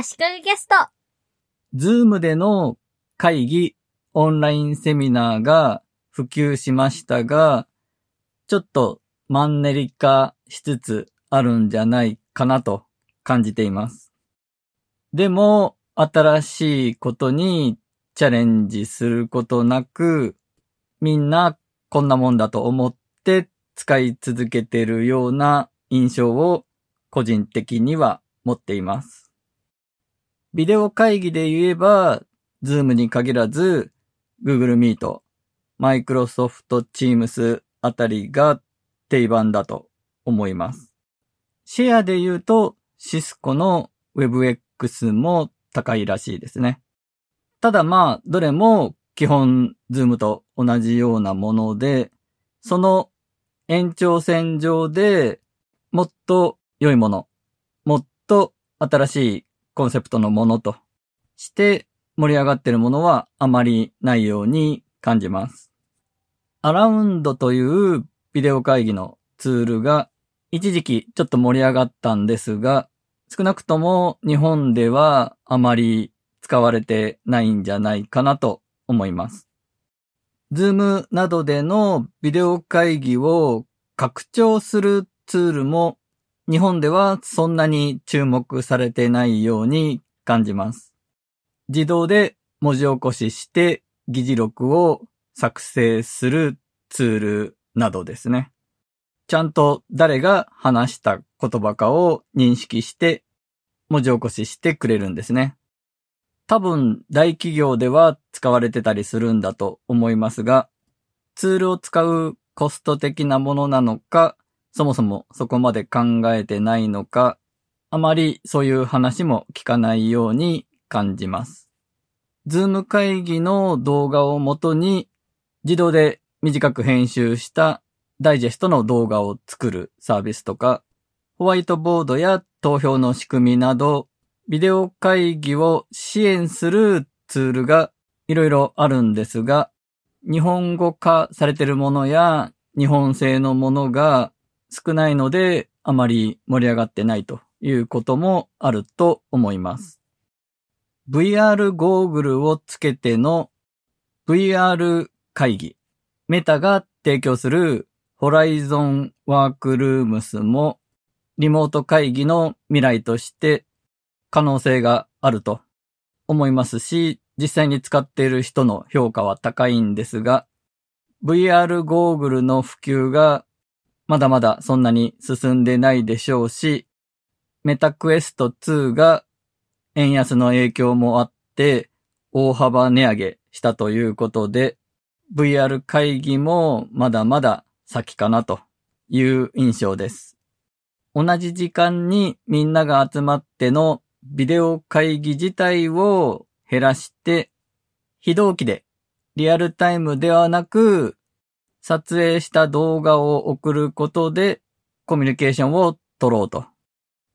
足利ゲスト。ズームでの会議、オンラインセミナーが普及しましたが、ちょっとマンネリ化しつつあるんじゃないかなと感じています。でも、新しいことにチャレンジすることなく、みんなこんなもんだと思って使い続けてるような印象を個人的には持っています。ビデオ会議で言えば、 Zoomに限らず、Google Meet、Microsoft Teams あたりが定番だと思います。シェアで言うと、 Cisco の Webex も高いらしいですね。ただまあ、どれも基本、 Zoomと同じようなもので、その延長線上でもっと良いもの、もっと新しいコンセプトのものとして盛り上がってるものはあまりないように感じます。アラウンドというビデオ会議のツールが一時期ちょっと盛り上がったんですが、少なくとも日本ではあまり使われてないんじゃないかなと思います。 Zoomなどでのビデオ会議を拡張するツールも日本ではそんなに注目されてないように感じます。自動で文字起こしして議事録を作成するツールなどですね。ちゃんと誰が話した言葉かを認識して文字起こししてくれるんですね。多分大企業では使われてたりするんだと思いますが、ツールを使うコスト的なものなのか、そもそもそこまで考えてないのか、あまりそういう話も聞かないように感じます。 Zoom会議の動画をもとに自動で短く編集したダイジェストの動画を作るサービスとか、ホワイトボードや投票の仕組みなど、ビデオ会議を支援するツールがいろいろあるんですが、日本語化されているものや日本製のものが少ないのであまり盛り上がってないということもあると思います。VR ゴーグルをつけての VR 会議。メタが提供するホライゾンワークルームスもリモート会議の未来として可能性があると思いますし、実際に使っている人の評価は高いんですが、VR ゴーグルの普及がまだまだそんなに進んでないでしょうし、メタクエスト2が円安の影響もあって大幅値上げしたということで、VR 会議もまだまだ先かなという印象です。同じ時間にみんなが集まってのビデオ会議自体を減らして、非同期でリアルタイムではなく、撮影した動画を送ることでコミュニケーションを取ろうと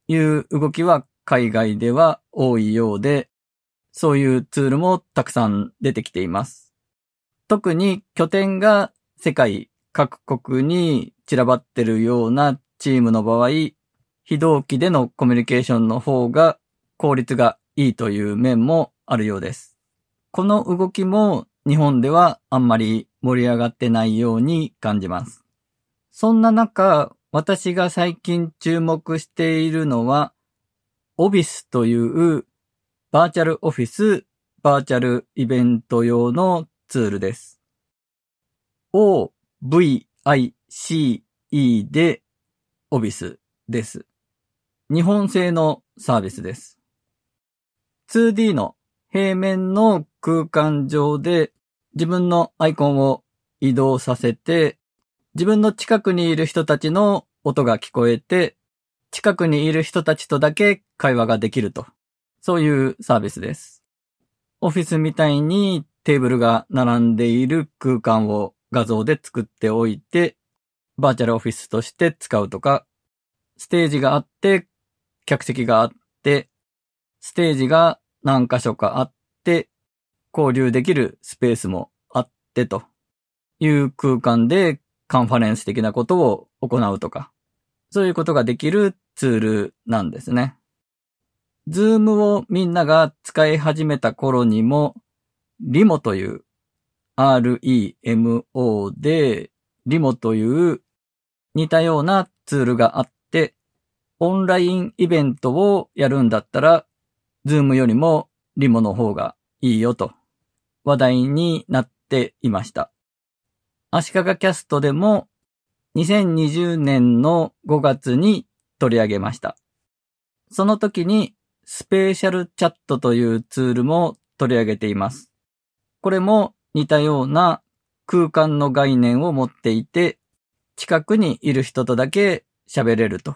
いう動きは海外では多いようで、そういうツールもたくさん出てきています。特に拠点が世界各国に散らばってるようなチームの場合、非同期でのコミュニケーションの方が効率がいいという面もあるようです。この動きも日本ではあんまり盛り上がってないように感じます。そんな中、私が最近注目しているのは、オビスというバーチャルオフィス、バーチャルイベント用のツールです。OVICE でオビスです。日本製のサービスです。2D の平面の空間上で自分のアイコンを移動させて、自分の近くにいる人たちの音が聞こえて、近くにいる人たちとだけ会話ができると。そういうサービスです。オフィスみたいにテーブルが並んでいる空間を画像で作っておいて、バーチャルオフィスとして使うとか、ステージがあって、客席があって、ステージが何箇所かあって、交流できるスペースもあってという空間でカンファレンス的なことを行うとか、そういうことができるツールなんですね。 Zoomをみんなが使い始めた頃にも、リモという REMO で、リモという似たようなツールがあって、オンラインイベントをやるんだったら、 Zoomよりも Remo の方がいいよと話題になっていました。足利キャストでも2020年の5月に取り上げました。その時にスペーシャルチャットというツールも取り上げています。これも似たような空間の概念を持っていて、近くにいる人とだけ喋れると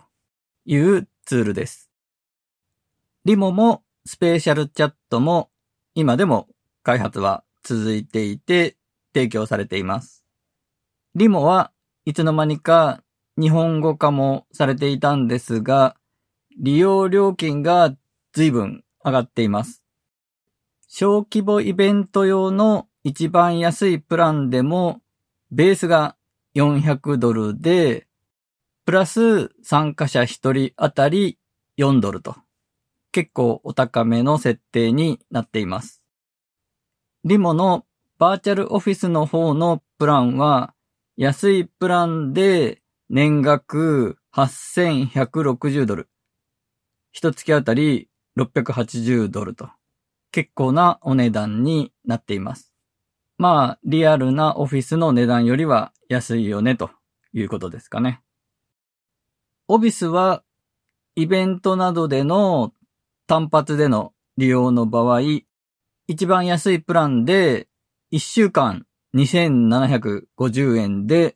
いうツールです。リモもスペーシャルチャットも今でも開発は続いていて提供されています。リモはいつの間にか日本語化もされていたんですが、利用料金が随分上がっています。小規模イベント用の一番安いプランでも、ベースが400ドルで、プラス参加者1人あたり4ドルと、結構お高めの設定になっています。リモのバーチャルオフィスの方のプランは、安いプランで年額8160ドル。一月あたり680ドルと、結構なお値段になっています。まあ、リアルなオフィスの値段よりは安いよね、ということですかね。オフィスは、イベントなどでの単発での利用の場合、一番安いプランで、1週間2750円で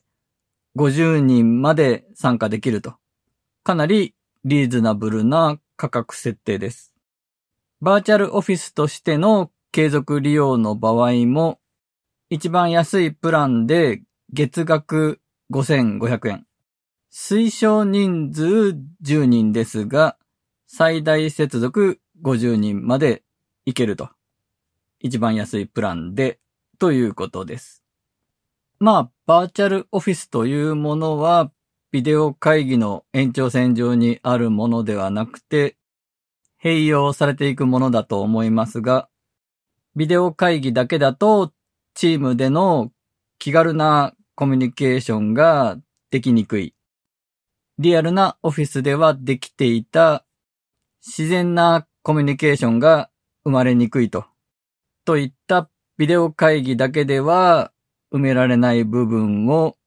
50人まで参加できると。かなりリーズナブルな価格設定です。バーチャルオフィスとしての継続利用の場合も一番安いプランで月額5500円。推奨人数10人ですが、最大接続50人までいけると。一番安いプランで、ということです。まあ、バーチャルオフィスというものは、ビデオ会議の延長線上にあるものではなくて、併用されていくものだと思いますが、ビデオ会議だけだとチームでの気軽なコミュニケーションができにくい。リアルなオフィスではできていた自然なコミュニケーションが生まれにくいと。といったビデオ会議だけでは埋められない部分を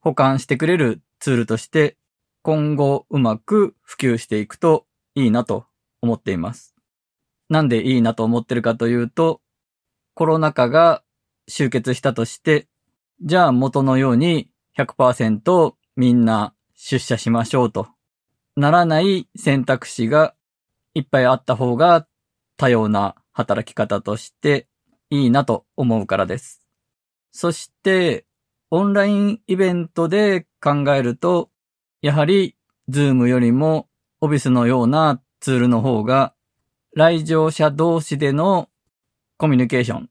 保管してくれるツールとして今後うまく普及していくといいなと思っています。なんでいいなと思ってるかというとコロナ禍が集結したとして、じゃあ元のように100%みんな出社しましょうとならない選択肢がいっぱいあった方が多様な働き方としていいなと思うからです。そして、オンラインイベントで考えると、やはり、 Zoomよりも、 oVice のようなツールの方が、来場者同士でのコミュニケーション、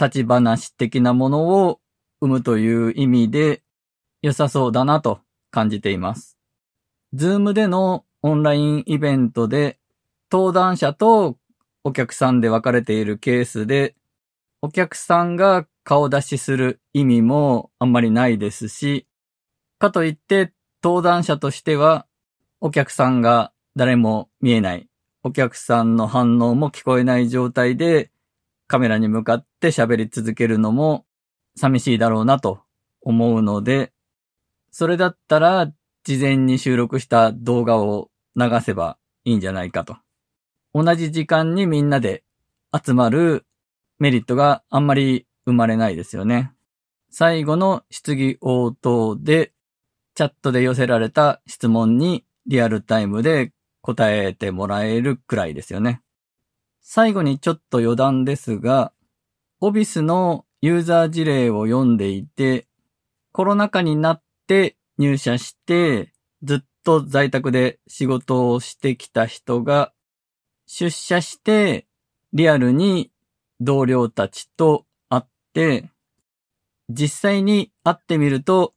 立ち話的なものを生むという意味で良さそうだなと感じています。 Zoomでのオンラインイベントで登壇者とお客さんで分かれているケースでお客さんが顔出しする意味もあんまりないですし、かといって登壇者としてはお客さんが誰も見えない、お客さんの反応も聞こえない状態でカメラに向かって喋り続けるのも寂しいだろうなと思うので、それだったら事前に収録した動画を流せばいいんじゃないかと。同じ時間にみんなで集まるメリットがあんまり生まれないですよね。最後の質疑応答でチャットで寄せられた質問にリアルタイムで答えてもらえるくらいですよね。最後にちょっと余談ですが、オビスのユーザー事例を読んでいて、コロナ禍になって入社して、ずっと在宅で仕事をしてきた人が、出社してリアルに同僚たちと会って、実際に会ってみると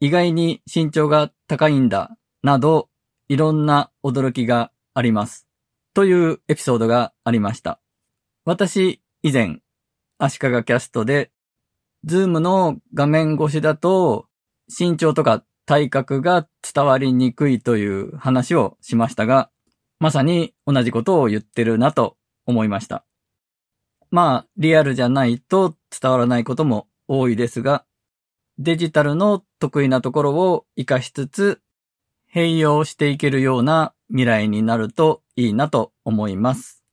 意外に身長が高いんだ、など、いろんな驚きがあります。というエピソードがありました。私、以前、足利キャストで、 Zoomの画面越しだと、身長とか体格が伝わりにくいという話をしましたが、まさに同じことを言ってるなと思いました。まあ、リアルじゃないと伝わらないことも多いですが、デジタルの得意なところを活かしつつ、併用していけるような未来になるといいなと思います。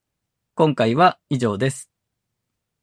今回は以上です。